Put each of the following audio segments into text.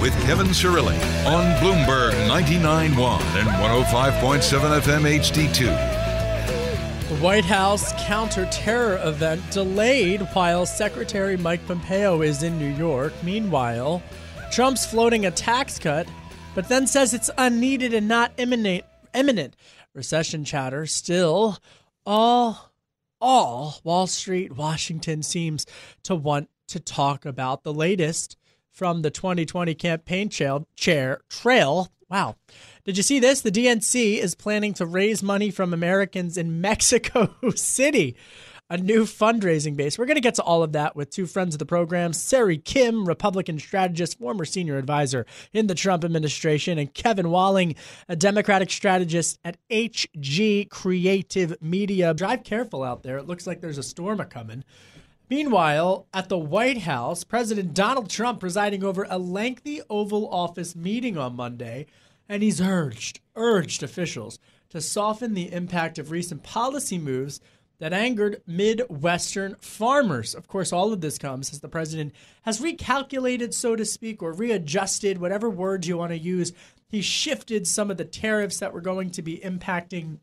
with Kevin Cirilli on Bloomberg 99.1 and 105.7 FM HD2. The White House counter-terror event delayed while Secretary Mike Pompeo is in New York. Meanwhile, Trump's floating a tax cut, but then says it's unneeded and not imminent. imminent. Recession chatter still all all Wall Street, Washington seems to want to talk about the latest from the 2020 campaign trail, chair, trail. Wow. Did you see this? The DNC is planning to raise money from Americans in Mexico City, a new fundraising base. We're going to get to all of that with two friends of the program Sari Kim, Republican strategist, former senior advisor in the Trump administration, and Kevin Walling, a Democratic strategist at HG Creative Media. Drive careful out there. It looks like there's a storm coming. Meanwhile, at the White House, President Donald Trump presiding over a lengthy Oval Office meeting on Monday, and he's urged, urged officials to soften the impact of recent policy moves that angered Midwestern farmers. Of course, all of this comes as the president has recalculated, so to speak, or readjusted, whatever words you want to use. He shifted some of the tariffs that were going to be impacting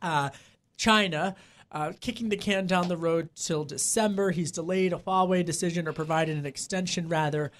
uh, China uh, kicking the can down the road till December. He's delayed a Huawei decision or provided an extension, rather.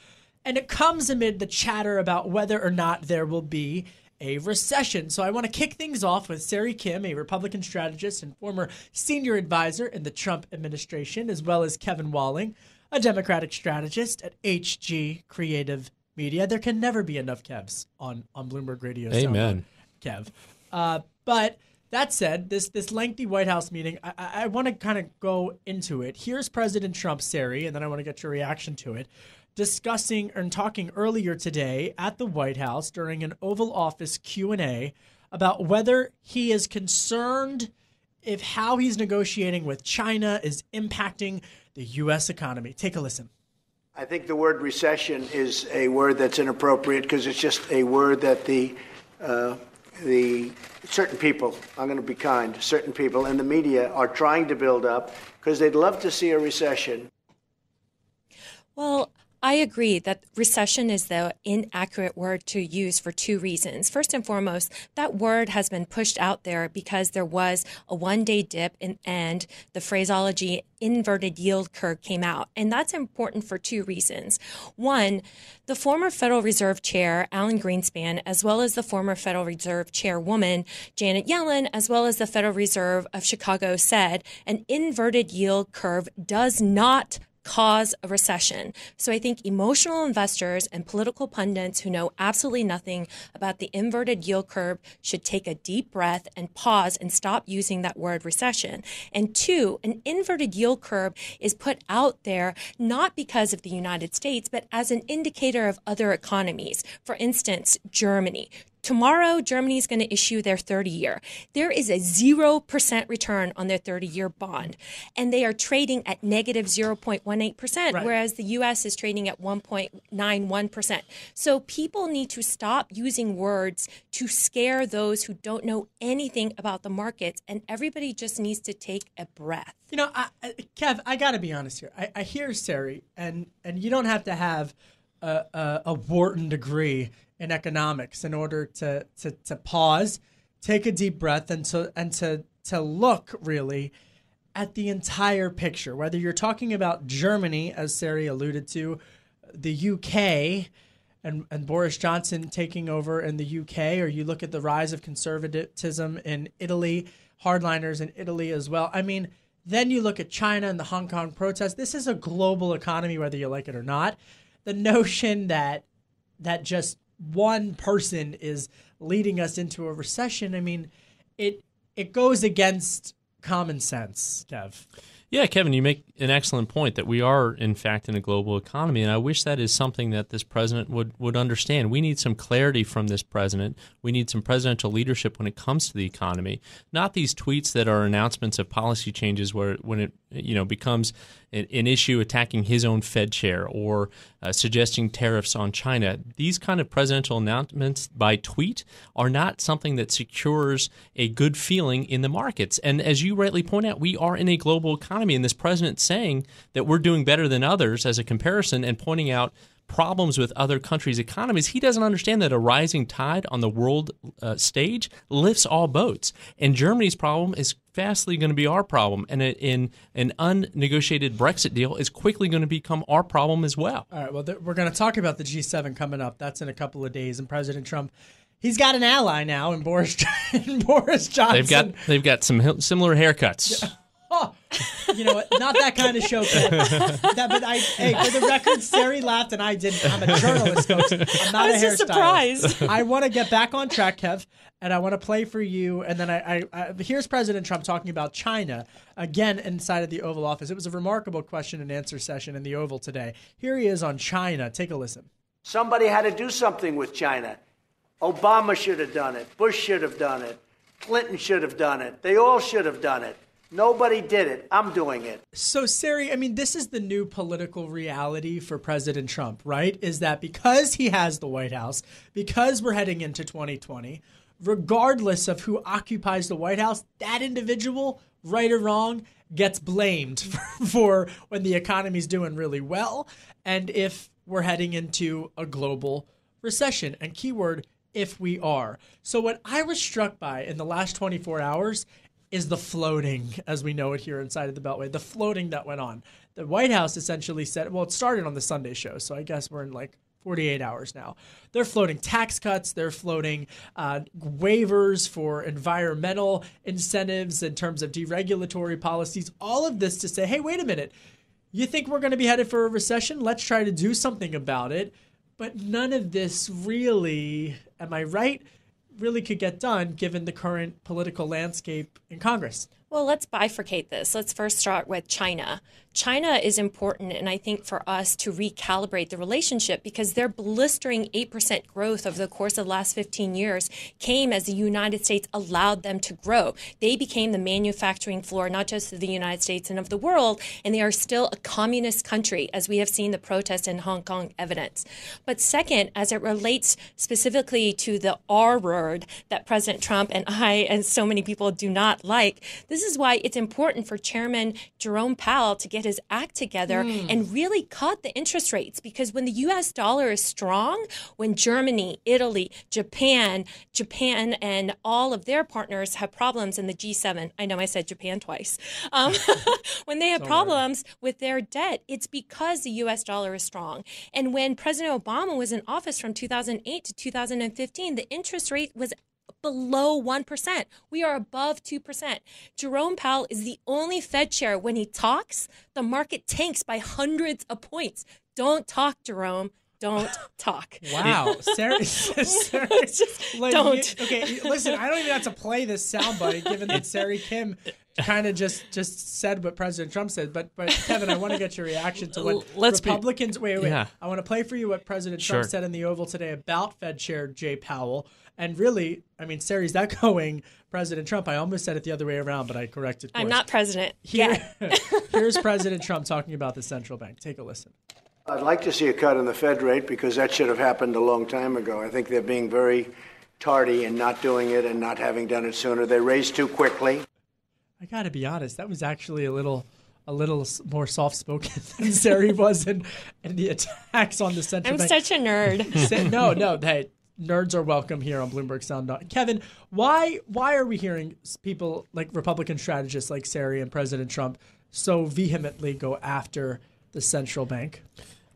And it comes amid the chatter about whether or not there will be a recession. So I want to kick things off with Sari Kim, a Republican strategist and former senior advisor in the Trump administration, as well as Kevin Walling, a Democratic strategist at HG Creative Media. There can never be enough Kevs on, on Bloomberg Radio. Amen. Kev. Uh, but that said, this this lengthy White House meeting, I, I want to kind of go into it. Here's President Trump, Sari, and then I want to get your reaction to it. Discussing and talking earlier today at the White House during an Oval Office Q and A about whether he is concerned if how he's negotiating with China is impacting the U.S. economy. Take a listen. I think the word recession is a word that's inappropriate because it's just a word that the uh, the certain people, I'm going to be kind, certain people in the media are trying to build up because they'd love to see a recession. Well, I agree that recession is the inaccurate word to use for two reasons. First and foremost, that word has been pushed out there because there was a one day dip in, and the phraseology inverted yield curve came out. And that's important for two reasons. One, the former Federal Reserve Chair, Alan Greenspan, as well as the former Federal Reserve Chairwoman, Janet Yellen, as well as the Federal Reserve of Chicago said an inverted yield curve does not cause a recession. So I think emotional investors and political pundits who know absolutely nothing about the inverted yield curve should take a deep breath and pause and stop using that word recession. And two, an inverted yield curve is put out there not because of the United States, but as an indicator of other economies. For instance, Germany. Tomorrow, Germany is going to issue their 30 year. There is a 0% return on their 30 year bond, and they are trading at negative 0.18%, Right. whereas the US is trading at 1.91%. So people need to stop using words to scare those who don't know anything about the markets, and everybody just needs to take a breath. You know, I, I, Kev, I got to be honest here. I, I hear Sari, and and you don't have to have a, a, a Wharton degree in economics in order to, to to pause, take a deep breath, and to and to to look really at the entire picture. Whether you're talking about Germany, as Sari alluded to, the UK. And, and Boris Johnson taking over in the UK, or you look at the rise of conservatism in Italy, hardliners in Italy as well. I mean, then you look at China and the Hong Kong protests. This is a global economy, whether you like it or not. The notion that that just one person is leading us into a recession, I mean, it it goes against common sense, Kev. Yeah, Kevin, you make an excellent point that we are, in fact, in a global economy, and I wish that is something that this president would, would understand. We need some clarity from this president. We need some presidential leadership when it comes to the economy, not these tweets that are announcements of policy changes where when it you know becomes an, issue attacking his own Fed chair or uh, suggesting tariffs on China. These kind of presidential announcements by tweet are not something that secures a good feeling in the markets. And as you rightly point out, we are in a global economy, and this president saying that we're doing better than others as a comparison and pointing out problems with other countries' economies, he doesn't understand that a rising tide on the world uh, stage lifts all boats. And Germany's problem is fastly going to be our problem. And in an unnegotiated Brexit deal is quickly going to become our problem as well. All right. Well, th- we're going to talk about the G7 coming up. That's in a couple of days, and President Trump. He's got an ally now in Boris in Boris Johnson. They've got they've got some similar haircuts. Oh, you know what? Not that kind of show. Kev. that, but I, hey, for the record, Sari laughed and I didn't. I'm a journalist, folks. I'm not I was a just hairstylist. surprised. I want to get back on track, Kev, and I want to play for you. And then I, I, I here's President Trump talking about China again inside of the Oval Office. It was a remarkable question and answer session in the Oval today. Here he is on China. Take a listen. Somebody had to do something with China. Obama should have done it. Bush should have done it. Clinton should have done it. They all should have done it. Nobody did it. I'm doing it. So, Sari, I mean, this is the new political reality for President Trump, right? Is that because he has the White House, because we're heading into 2020, regardless of who occupies the White House, that individual, right or wrong, gets blamed for, for when the economy's doing really well and if we're heading into a global recession. And keyword, if we are. So, what I was struck by in the last 24 hours is the floating, as we know it here inside of the Beltway, the floating that went on. The White House essentially said, well, it started on the Sunday show, so I guess we're in like 48 hours now. They're floating tax cuts, they're floating uh, waivers for environmental incentives in terms of deregulatory policies, all of this to say, hey, wait a minute, you think we're going to be headed for a recession? Let's try to do something about it. But none of this really, am I right? Really could get done given the current political landscape in Congress. Well, let's bifurcate this. Let's first start with China. China is important, and I think for us to recalibrate the relationship because their blistering 8% growth over the course of the last 15 years came as the United States allowed them to grow. They became the manufacturing floor, not just of the United States and of the world, and they are still a communist country, as we have seen the protests in Hong Kong evidence. But second, as it relates specifically to the R word that President Trump and I and so many people do not like, this is why it's important for Chairman Jerome Powell to get his act together and really cut the interest rates because when the US dollar is strong, when Germany, Italy, Japan, Japan and all of their partners have problems in the G7, I know I said Japan twice, um, when they have problems with their debt, it's because the US dollar is strong. And when President Obama was in office from 2008 to 2015, the interest rate was below 1%. We are above 2%. Jerome Powell is the only Fed chair when he talks, the market tanks by hundreds of points. Don't talk, Jerome. Don't talk. Wow, Sarah, Sarah like, don't. you- okay, listen, I don't even have to play this soundbite given that Sarah Kim kind of just just said what President Trump said. But but Kevin, I want to get your reaction to what Let's be- Republicans. wait, wait, Yeah. I want to play for you what President Trump said in the Oval today about Fed Chair Jay Powell And really, I mean, Sari's going, President Trump. I almost said it the other way around, but I corrected. I'm not president. Here, here's President Trump talking about the central bank. Take a listen. I'd like to see a cut in the Fed rate because that should have happened a long time ago. I think they're being very tardy in not doing it and not having done it sooner. They raised too quickly. I got to be honest. That was actually a little a little more soft spoken than Sari was in, in the attacks on the central I'm bank. such a nerd. no, no, hey, nerds are welcome here on Bloomberg Sound. Kevin, why why are we hearing people like Republican strategists like Sari and President Trump so vehemently go after the central bank?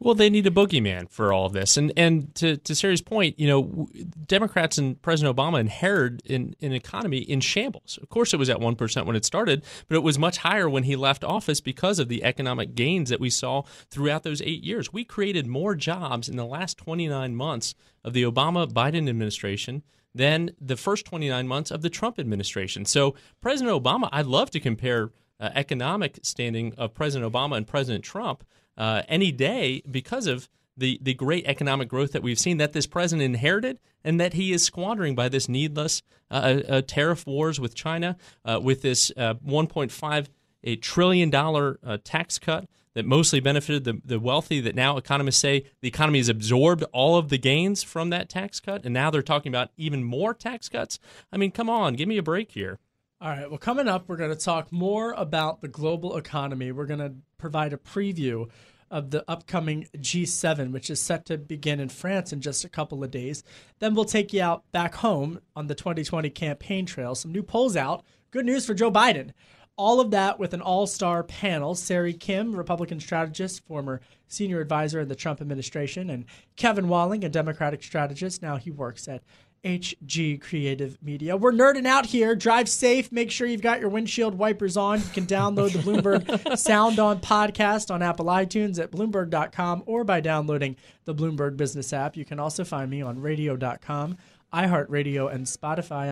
Well, they need a boogeyman for all of this, and and to to Sari's point, you know, Democrats and President Obama inherited in an economy in shambles. Of course, it was at one percent when it started, but it was much higher when he left office because of the economic gains that we saw throughout those eight years. We created more jobs in the last twenty nine months of the Obama Biden administration than the first 29 months of the Trump administration. So, President Obama, I'd love to compare uh, economic standing of President Obama and President Trump uh, any day because of the, the great economic growth that we've seen that this president inherited and that he is squandering by this needless uh, uh, uh tariff wars with China, uh, with this uh, $1.5 trillion tax cut that mostly benefited the, the wealthy. That now economists say the economy has absorbed all of the gains from that tax cut, and now they're talking about even more tax cuts. I mean, come on, give me a break here. All right. Well, coming up, we're going to talk more about the global economy. We're going to provide a preview of the upcoming G7, which is set to begin in France in just a couple of days. Then we'll take you out back home on the 2020 campaign trail. Some new polls out. Good news for Joe Biden. All of that with an all star panel Sari Kim, Republican strategist, former senior advisor in the Trump administration, and Kevin Walling, a Democratic strategist. Now he works at HG Creative Media. We're nerding out here. Drive safe. Make sure you've got your windshield wipers on. You can download the Bloomberg Sound On podcast on Apple iTunes at Bloomberg.com or by downloading the Bloomberg Business app. You can also find me on radio.com, iHeartRadio, and Spotify.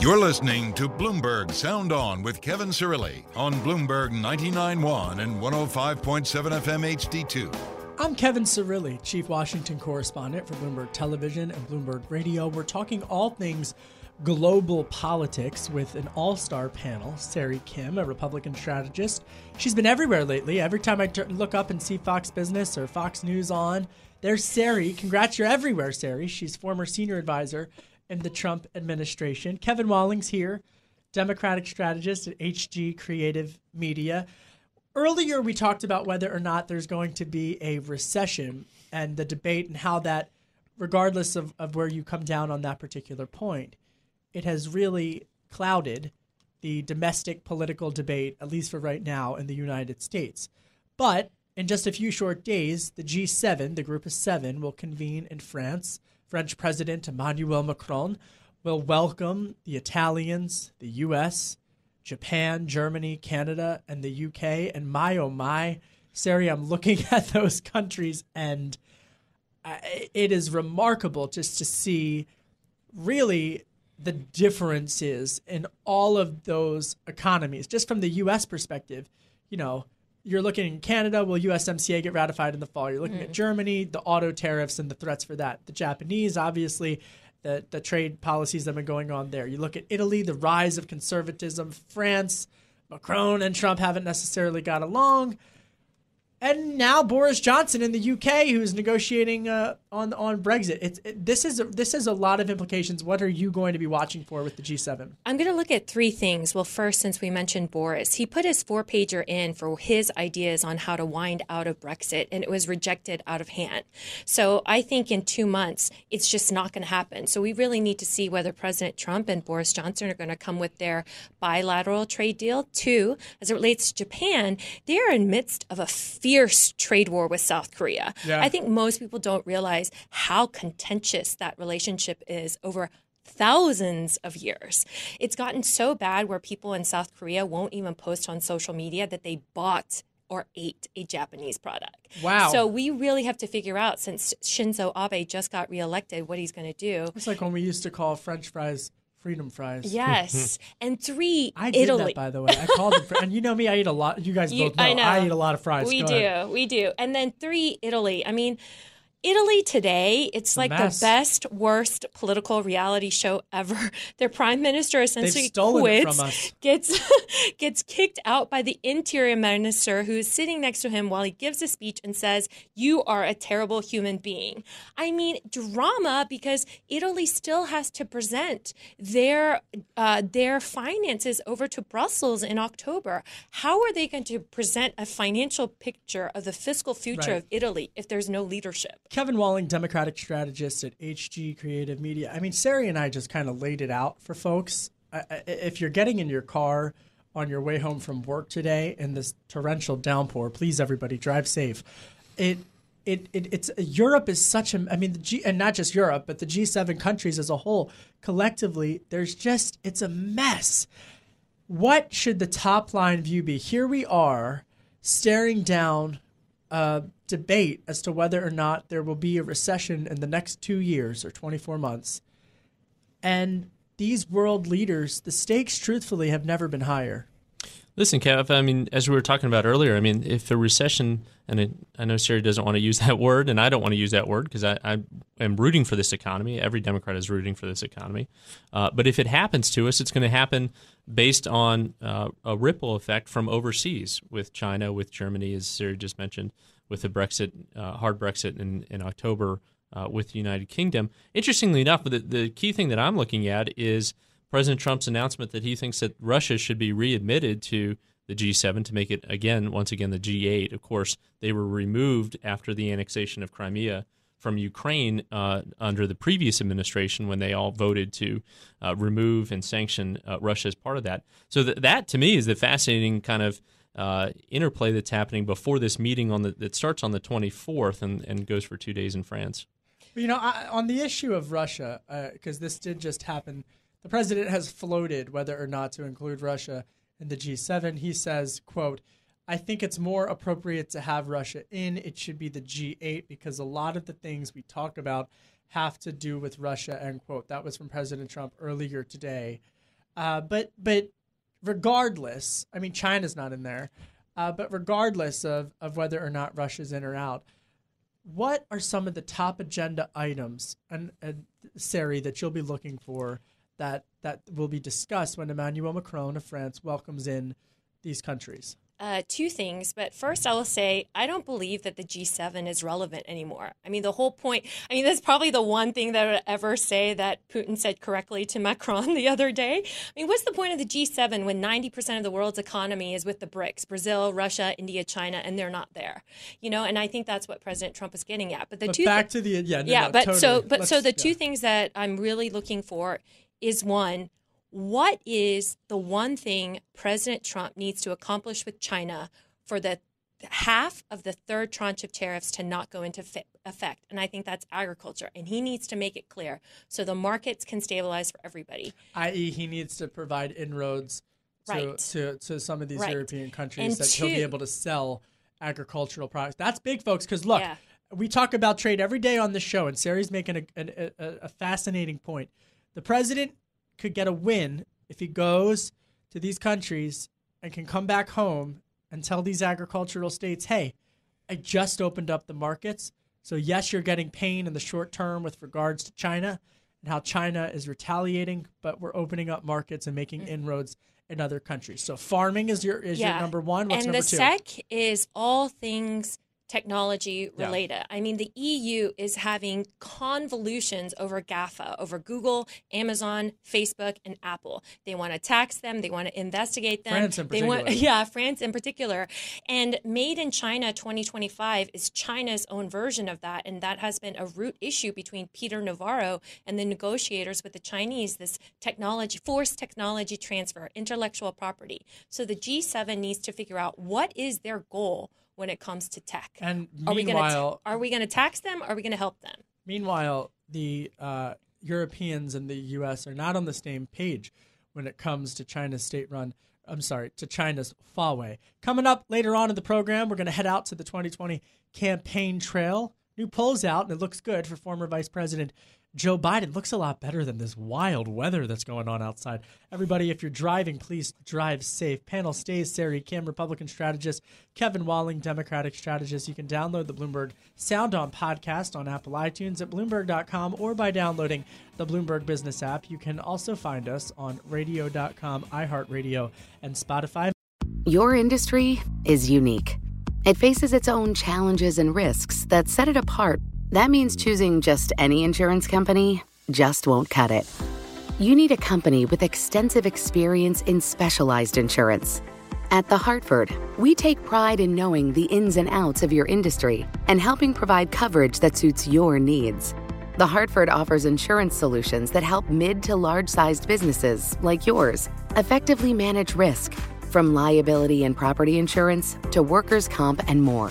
You're listening to Bloomberg Sound On with Kevin Cirilli on Bloomberg 99.1 and 105.7 FM HD2. I'm Kevin Cirilli, Chief Washington Correspondent for Bloomberg Television and Bloomberg Radio. We're talking all things global politics with an all star panel. Sari Kim, a Republican strategist. She's been everywhere lately. Every time I look up and see Fox Business or Fox News on, there's Sari. Congrats, you're everywhere, Sari. She's former senior advisor in the Trump administration. Kevin Walling's here, Democratic strategist at HG Creative Media earlier we talked about whether or not there's going to be a recession and the debate and how that, regardless of, of where you come down on that particular point, it has really clouded the domestic political debate, at least for right now, in the United States. But in just a few short days, the G7, the group of seven, will convene in France. French President Emmanuel Macron will welcome the Italians, the U.S., Japan, Germany, Canada, and the UK. And my oh my, Sari, I'm looking at those countries and it is remarkable just to see really the differences in all of those economies. Just from the US perspective, you know, you're looking in Canada, will USMCA get ratified in the fall? You're looking mm. at Germany, the auto tariffs and the threats for that. The Japanese, obviously, the, the trade policies that have been going on there. You look at Italy, the rise of conservatism, France, Macron and Trump haven't necessarily got along and now Boris Johnson in the UK, who's negotiating uh, on on Brexit. It's it, this is a, this is a lot of implications. What are you going to be watching for with the G7? I'm going to look at three things. Well, first, since we mentioned Boris, he put his four pager in for his ideas on how to wind out of Brexit, and it was rejected out of hand. So I think in two months, it's just not going to happen. So we really need to see whether President Trump and Boris Johnson are going to come with their bilateral trade deal. Two, as it relates to Japan, they are in midst of a fierce trade war with South Korea. Yeah. I think most people don't realize how contentious that relationship is over thousands of years. It's gotten so bad where people in South Korea won't even post on social media that they bought or ate a Japanese product. Wow. So we really have to figure out since Shinzo Abe just got reelected what he's going to do. It's like when we used to call french fries freedom fries. Yes, and three. I did Italy. that by the way. I called it, fr- and you know me, I eat a lot. You guys you, both know I, know. I eat a lot of fries. We Go do, ahead. we do. And then three, Italy. I mean, Italy today, it's like mess. the best, worst political reality show ever. Their prime minister essentially quits, gets gets kicked out by the interior minister who's sitting next to him while he gives a speech and says, "You are a terrible human being." I mean, drama because Italy still has to present their uh, their finances over to Brussels in October. How are they going to present a financial picture of the fiscal future Right. of Italy if there's no leadership? Kevin Walling, Democratic strategist at HG Creative Media. I mean, Sari and I just kind of laid it out for folks. If you're getting in your car on your way home from work today in this torrential downpour, please everybody drive safe. It it, it it's Europe is such a I mean the G and not just Europe, but the G7 countries as a whole collectively, there's just it's a mess. What should the top line view be? Here we are staring down a debate as to whether or not there will be a recession in the next two years or 24 months. And these world leaders, the stakes, truthfully, have never been higher. Listen, Kev, I mean, as we were talking about earlier, I mean, if a recession, and it, I know Siri doesn't want to use that word, and I don't want to use that word because I, I am rooting for this economy. Every Democrat is rooting for this economy. Uh, but if it happens to us, it's going to happen based on uh, a ripple effect from overseas with China, with Germany, as Siri just mentioned, with the Brexit, uh, hard Brexit in, in October uh, with the United Kingdom. Interestingly enough, the, the key thing that I'm looking at is President Trump's announcement that he thinks that Russia should be readmitted to the G7 to make it again, once again, the G8. Of course, they were removed after the annexation of Crimea from Ukraine uh, under the previous administration when they all voted to uh, remove and sanction uh, Russia as part of that. So th- that, to me, is the fascinating kind of uh, interplay that's happening before this meeting on the that starts on the 24th and, and goes for two days in France. You know, I, on the issue of Russia, because this did just happen, the president has floated whether or not to include Russia in the G7. He says, "quote I think it's more appropriate to have Russia in. It should be the G8 because a lot of the things we talk about have to do with Russia." End quote. That was from President Trump earlier today. Uh, but but regardless, I mean, China's not in there. Uh, but regardless of, of whether or not Russia's in or out, what are some of the top agenda items and, and Sari that you'll be looking for that that will be discussed when Emmanuel Macron of France welcomes in these countries? Uh, two things, but first I will say I don't believe that the G7 is relevant anymore. I mean, the whole point. I mean, that's probably the one thing that I would ever say that Putin said correctly to Macron the other day. I mean, what's the point of the G7 when 90% of the world's economy is with the BRICS, Brazil, Russia, India, China, and they're not there? You know, and I think that's what President Trump is getting at. But the But two back to the yeah no, yeah, no, but totally. so but so Let's- the two things that I'm really looking for is one, what is the one thing President Trump needs to accomplish with China for the half of the third tranche of tariffs to not go into fi- effect? And I think that's agriculture, and he needs to make it clear so the markets can stabilize for everybody. i.e., he needs to provide inroads to, Right. to, to some of these Right. European countries And that he'll be able to sell agricultural products. That's big, folks. Because look, Yeah. we talk about trade every day on the show, and Sari's making a, a, a fascinating point. The president could get a win if he goes to these countries and can come back home and tell these agricultural states, hey, I just opened up the markets. So, yes, you're getting pain in the short term with regards to China and how China is retaliating, but we're opening up markets and making mm. inroads in other countries. So, farming is your is your number one. What's and number the two? SEC is all things technology Yeah. related. I mean, the EU is having convolutions over GAFA, over Google, Amazon, Facebook, and Apple. They want to tax them. They want to investigate them. France in they want, yeah, France in particular. And Made in China 2025 is China's own version of that, and that has been a root issue between Peter Navarro and the negotiators with the Chinese. This technology, forced technology transfer, intellectual property. So the G7 needs to figure out what is their goal when it comes to tech. And are we going meanwhile- to are we going to tax them? Or are we going to help them? Meanwhile, the uh, Europeans and the U.S. are not on the same page when it comes to China's state-run. I'm sorry, to China's Huawei. Coming up later on in the program, we're going to head out to the 2020 campaign trail. New polls out, and it looks good for former Vice President Joe Biden looks a lot better than this wild weather that's going on outside. Everybody, if you're driving, please drive safe. Panel stays Sari Kim, Republican strategist, Kevin Walling, Democratic strategist. You can download the Bloomberg Sound On podcast on Apple iTunes at Bloomberg.com or by downloading the Bloomberg Business app. You can also find us on radio.com, iHeartRadio, and Spotify. Your industry is unique. It faces its own challenges and risks that set it apart. That means choosing just any insurance company just won't cut it. You need a company with extensive experience in specialized insurance. At The Hartford, we take pride in knowing the ins and outs of your industry and helping provide coverage that suits your needs. The Hartford offers insurance solutions that help mid to large sized businesses like yours effectively manage risk from liability and property insurance to workers' comp and more.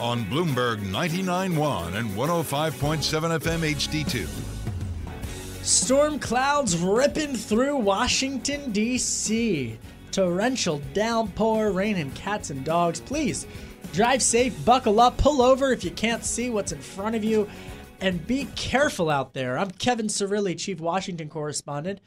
on Bloomberg 99.1 and 105.7 FM HD2. Storm clouds ripping through Washington, D.C. Torrential downpour, rain, and cats and dogs. Please drive safe, buckle up, pull over if you can't see what's in front of you, and be careful out there. I'm Kevin Cirilli, Chief Washington Correspondent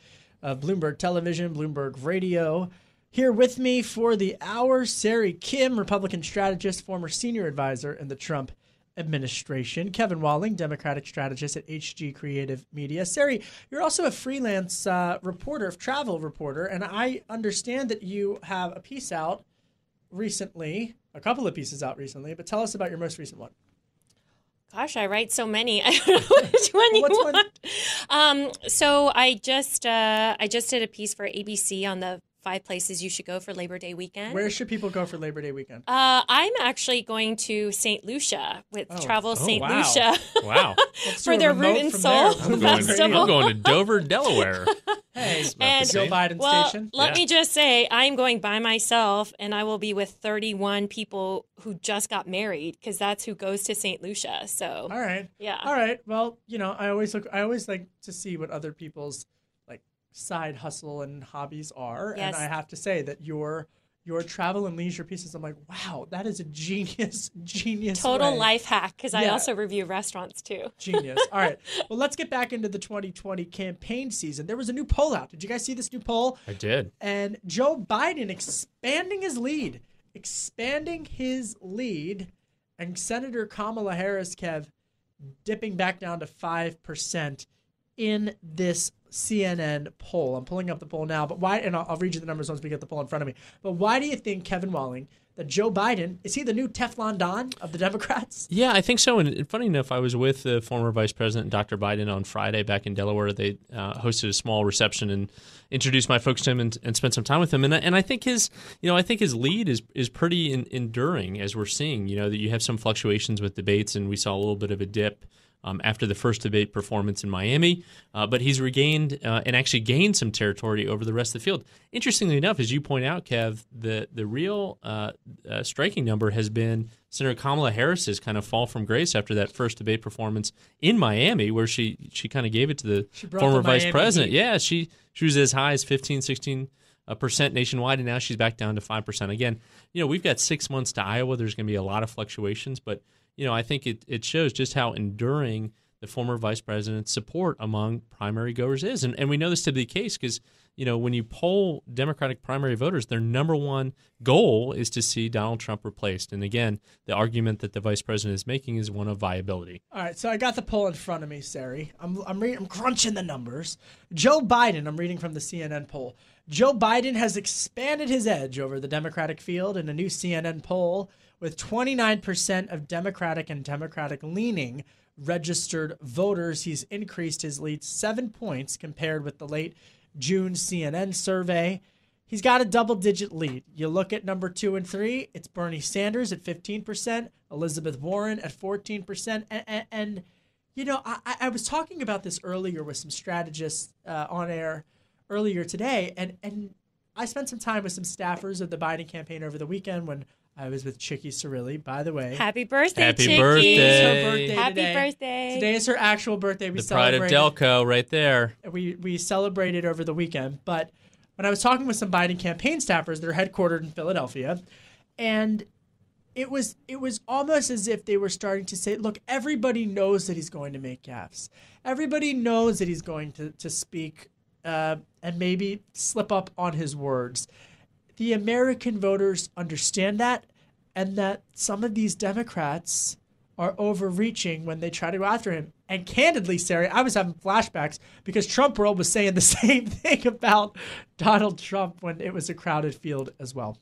of Bloomberg Television, Bloomberg Radio. Here with me for the hour, Sari Kim, Republican strategist, former senior advisor in the Trump administration. Kevin Walling, Democratic strategist at HG Creative Media. Sari, you're also a freelance uh, reporter, travel reporter, and I understand that you have a piece out recently, a couple of pieces out recently, but tell us about your most recent one. Gosh, I write so many. I don't know which one you want. One? Um, so I just uh, I just did a piece for ABC on the five places you should go for Labor Day weekend. Where should people go for Labor Day weekend? Uh, I'm actually going to St. Lucia with oh. Travel oh, St. Wow. Lucia. Wow. for their Root and Soul I'm Festival. Going, I'm going to Dover, Delaware. hey, and Joe Biden well, station. Let yeah. me just say, I'm going by myself, and I will be with 31 people who just got married because that's who goes to St. Lucia. So, all right, yeah, all right. Well, you know, I always look. I always like to see what other people's side hustle and hobbies are. Yes. And I have to say that your your travel and leisure pieces, I'm like, wow, that is a genius, genius. Total way. life hack because Yeah. I also review restaurants too. Genius. All right. Well, let's get back into the 2020 campaign season. There was a new poll out. Did you guys see this new poll? I did. And Joe Biden expanding his lead, expanding his lead, and Senator Kamala Harris, Kev, dipping back down to 5% in this CNN poll. I'm pulling up the poll now, but why? And I'll, I'll read you the numbers once we get the poll in front of me. But why do you think Kevin Walling that Joe Biden is he the new Teflon Don of the Democrats? Yeah, I think so. And, funny enough, I was with the former Vice President Dr. Biden on Friday back in Delaware. They uh, hosted a small reception and introduced my folks to him and, and spent some time with him. And, I- and I think his, you know, I think his lead is is pretty in, enduring as we're seeing. You know that you have some fluctuations with debates, and we saw a little bit of a dip. Um, after the first debate performance in Miami, uh, but he's regained uh, and actually gained some territory over the rest of the field. Interestingly enough, as you point out, Kev, the the real uh, uh, striking number has been Senator Kamala Harris's kind of fall from grace after that first debate performance in Miami, where she she kind of gave it to the former the vice president. heat. Yeah, she she was as high as 15, 16 uh, percent nationwide, and now she's back down to five percent. Again, you know, we've got six months to Iowa. There's going to be a lot of fluctuations, but you know, I think it it shows just how enduring the former vice president's support among primary goers is, and and we know this to be the case because. You know, when you poll Democratic primary voters, their number one goal is to see Donald Trump replaced. And again, the argument that the vice president is making is one of viability. All right, so I got the poll in front of me, Sari. I'm I'm, re- I'm crunching the numbers. Joe Biden, I'm reading from the CNN poll. Joe Biden has expanded his edge over the Democratic field in a new CNN poll with 29% of Democratic and Democratic leaning registered voters. He's increased his lead 7 points compared with the late June CNN survey. He's got a double digit lead. You look at number two and three, it's Bernie Sanders at 15%, Elizabeth Warren at 14%, and, and, and You know, I, I was talking about this earlier with some strategists uh, on air earlier today, and and I spent some time with some staffers of the Biden campaign over the weekend when I was with Chicky Cirilli. By the way, Happy birthday, Happy Chicky. birthday. Her birthday Happy today. birthday. Today is her actual birthday. We The pride of celebrated. Delco, right there. we we celebrated over the weekend. But when I was talking with some Biden campaign staffers, they're headquartered in Philadelphia, and it was it was almost as if they were starting to say, "Look, everybody knows that he's going to make gaffes. Everybody knows that he's going to to speak uh, and maybe slip up on his words." The American voters understand that, and that some of these Democrats are overreaching when they try to go after him. And candidly, Sarah, I was having flashbacks because Trump World was saying the same thing about Donald Trump when it was a crowded field as well.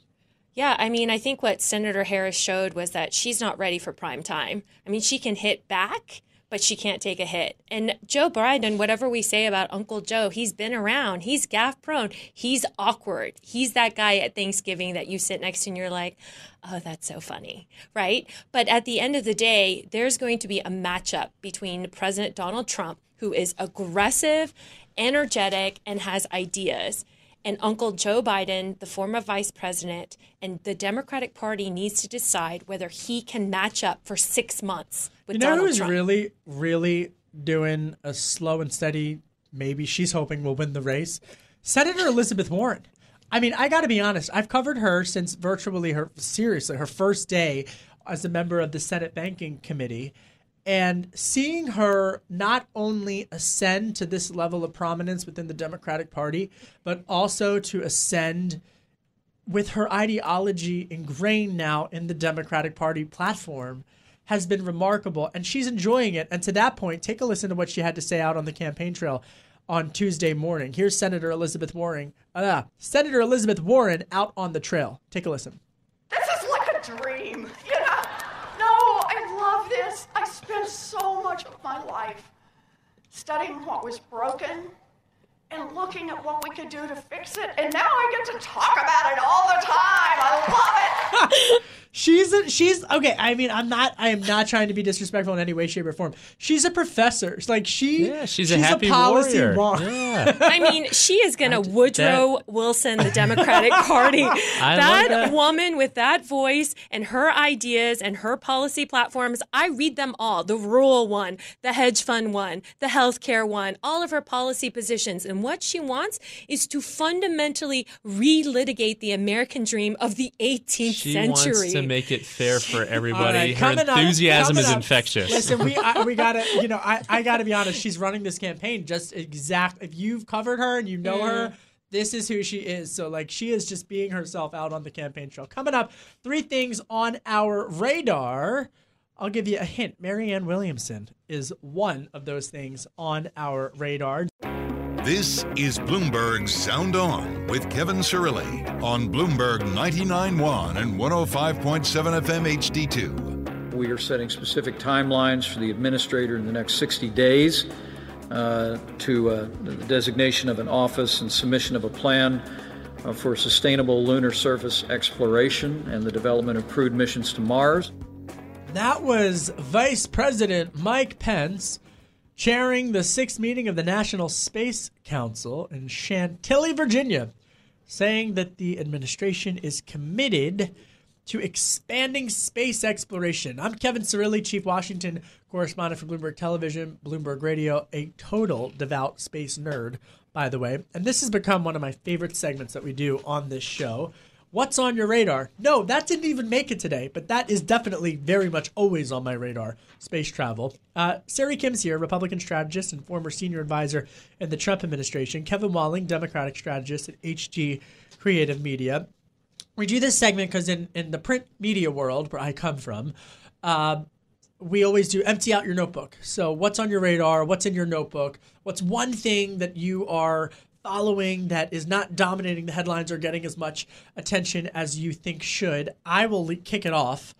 Yeah, I mean, I think what Senator Harris showed was that she's not ready for prime time. I mean, she can hit back, but she can't take a hit. And Joe Biden, whatever we say about Uncle Joe, he's been around. He's gaff prone. He's awkward. He's that guy at Thanksgiving that you sit next to and you're like, oh, that's so funny, right? But at the end of the day, there's going to be a matchup between President Donald Trump, who is aggressive, energetic, and has ideas and Uncle Joe Biden, the former vice president, and the Democratic Party needs to decide whether he can match up for six months with You know Donald who's Trump. really, really doing a slow and steady, maybe she's hoping will win the race? Senator Elizabeth Warren. I mean, I got to be honest. I've covered her since virtually her, seriously, her first day as a member of the Senate Banking Committee. And seeing her not only ascend to this level of prominence within the Democratic Party, but also to ascend with her ideology ingrained now in the Democratic Party platform has been remarkable and she's enjoying it. And to that point, take a listen to what she had to say out on the campaign trail on Tuesday morning. Here's Senator Elizabeth Warren. Uh, Senator Elizabeth Warren out on the trail. Take a listen. This is like a dream, you know? No, I love this. I spent so much of my life studying what was broken and looking at what we could do to fix it, and now I get to talk about it all the time. I love it. She's a, she's okay. I mean, I'm not. I am not trying to be disrespectful in any way, shape, or form. She's a professor. Like she. Yeah, she's a happy policy warrior. wonk. Yeah. I mean, she is going to Woodrow Wilson the Democratic Party. love that, that. woman with that voice and her ideas and her policy platforms, I read them all. The rural one, the hedge fund one, the healthcare one, all of her policy positions. And what she wants is to fundamentally relitigate the American dream of the 18th She century. Wants to make it fair for everybody. right, Her coming up- enthusiasm is up. infectious. Listen, we I, we gotta you know I I gotta be honest. She's running this campaign just exact. If you've covered her and you know her. Mm. This is who she is. So, like, she is just being herself out on the campaign trail. Coming up, three things on our radar. I'll give you a hint. Marianne Williamson is one of those things on our radar. This is Bloomberg Sound On with Kevin Cirilli on Bloomberg 99.1 and 105.7 FM HD2. We are setting specific timelines for the administrator in the next 60 days uh, to uh, the designation of an office and submission of a plan uh, for sustainable lunar surface exploration and the development of crewed missions to Mars. That was Vice President Mike Pence chairing the sixth meeting of the National Space Council in Chantilly, Virginia, saying that the administration is committed to expanding space exploration. I'm Kevin Cirilli, Chief Washington correspondent for Bloomberg Television, Bloomberg Radio, a total devout space nerd, by the way. And this has become one of my favorite segments that we do on this show. What's on your radar? No, that didn't even make it today, but that is definitely very much always on my radar space travel. Uh, Sari Kim's here, Republican strategist and former senior advisor in the Trump administration. Kevin Walling, Democratic strategist at HG Creative Media. We do this segment because in, in the print media world where I come from, uh, we always do empty out your notebook. So, what's on your radar? What's in your notebook? What's one thing that you are following that is not dominating the headlines or getting as much attention as you think should? I will le- kick it off.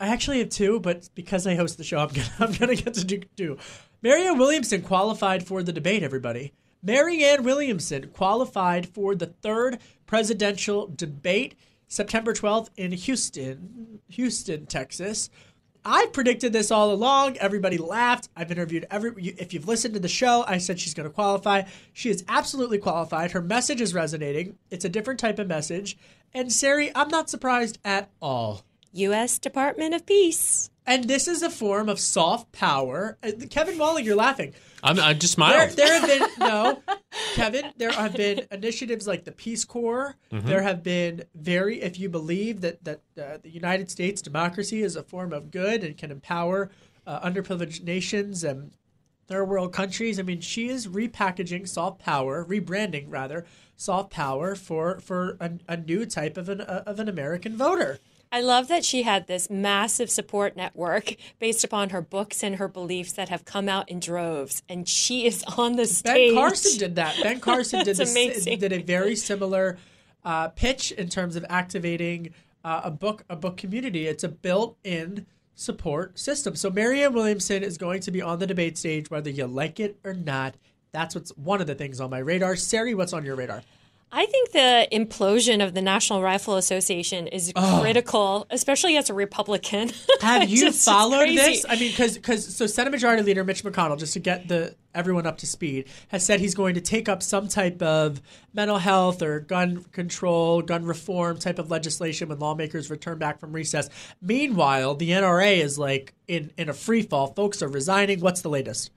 I actually have two, but because I host the show, I'm gonna I'm gonna get to do two. Marianne Williamson qualified for the debate. Everybody, Marianne Williamson qualified for the third presidential debate, September 12th in Houston, Houston, Texas. I predicted this all along. Everybody laughed. I've interviewed every. If you've listened to the show, I said she's going to qualify. She is absolutely qualified. Her message is resonating. It's a different type of message. And Sari, I'm not surprised at all. U.S. Department of Peace. And this is a form of soft power. Uh, Kevin Walling, you're laughing. I'm, I just There, smiled. there have been no, Kevin. There have been initiatives like the Peace Corps. Mhm. There have been very, if you believe that that uh, the United States democracy is a form of good and can empower uh, underprivileged nations and third world countries. I mean, she is repackaging soft power, rebranding rather soft power for for a, a new type of an uh, of an American voter. I love that she had this massive support network based upon her books and her beliefs that have come out in droves, and she is on the stage. Ben. Carson did that. Ben Carson did this, did a very similar uh, pitch in terms of activating uh, a book a book community. It's a built-in support system. So Marianne Williamson is going to be on the debate stage whether you like it or not. That's what's one of the things on my radar. Sari, what's on your radar? I think the implosion of the National Rifle Association is Oh. critical, especially as a Republican. Have you just followed this? I mean, because so Senate Majority Leader Mitch McConnell, just to get the everyone up to speed, has said he's going to take up some type of mental health or gun control, gun reform type of legislation when lawmakers return back from recess. Meanwhile, the NRA is like in in a free fall. Folks are resigning. What's the latest?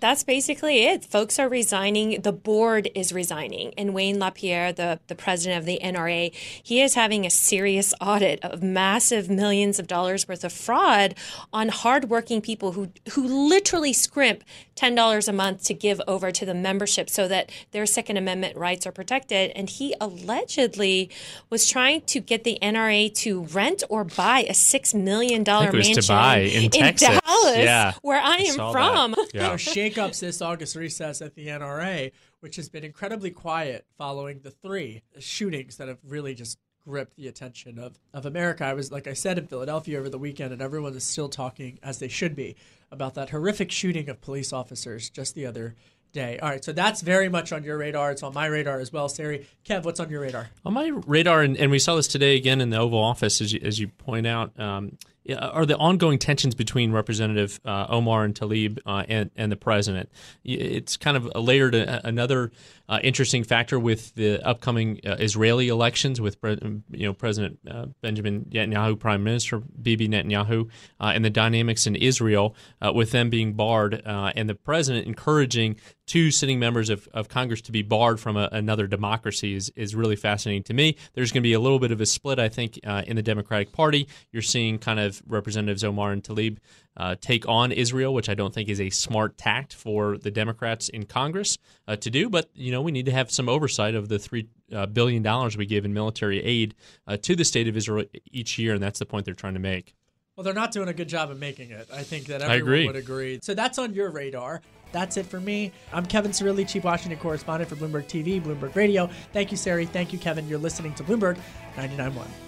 That's basically it. Folks are resigning. The board is resigning. And Wayne LaPierre, the, the president of the NRA, he is having a serious audit of massive millions of dollars worth of fraud on hardworking people who, who literally scrimp $10 a month to give over to the membership so that their Second Amendment rights are protected. And he allegedly was trying to get the NRA to rent or buy a $6 million I think it was mansion to buy in Texas. Dallas, Yeah. where I I am saw from. that. Yeah. Shakeups this August recess at the NRA, which has been incredibly quiet following the three shootings that have really just gripped the attention of, of America. I was, like I said, in Philadelphia over the weekend, and everyone is still talking, as they should be, about that horrific shooting of police officers just the other day. All right, so that's very much on your radar. It's on my radar as well, Sari. Kev, what's on your radar? On my radar, and, and we saw this today again in the Oval Office, as you, as you point out, um, are the ongoing tensions between Representative uh, Omar and Tlaib uh, and, and the president. It's kind of a layered uh, another uh, interesting factor with the upcoming uh, Israeli elections, with pre- you know President uh, Benjamin Netanyahu, Prime Minister Bibi Netanyahu, and the dynamics in Israel with them being barred, and the president encouraging two sitting members of, of Congress to be barred from a, another democracy is, is really fascinating to me. There's going to be a little bit of a split, I think, in the Democratic Party. You're seeing kind of Representatives Omar and Tlaib uh, take on Israel, which I don't think is a smart tact for the Democrats in Congress uh, to do. But you know, we need to have some oversight of the three uh, billion dollars we give in military aid uh, to the state of Israel each year, and that's the point they're trying to make. Well, they're not doing a good job of making it. I think that everyone agree. would agree. So that's on your radar. That's it for me. I'm Kevin Cirilli, Chief Washington Correspondent for Bloomberg TV, Bloomberg Radio. Thank you, Sari. Thank you, Kevin. You're listening to Bloomberg 99.1.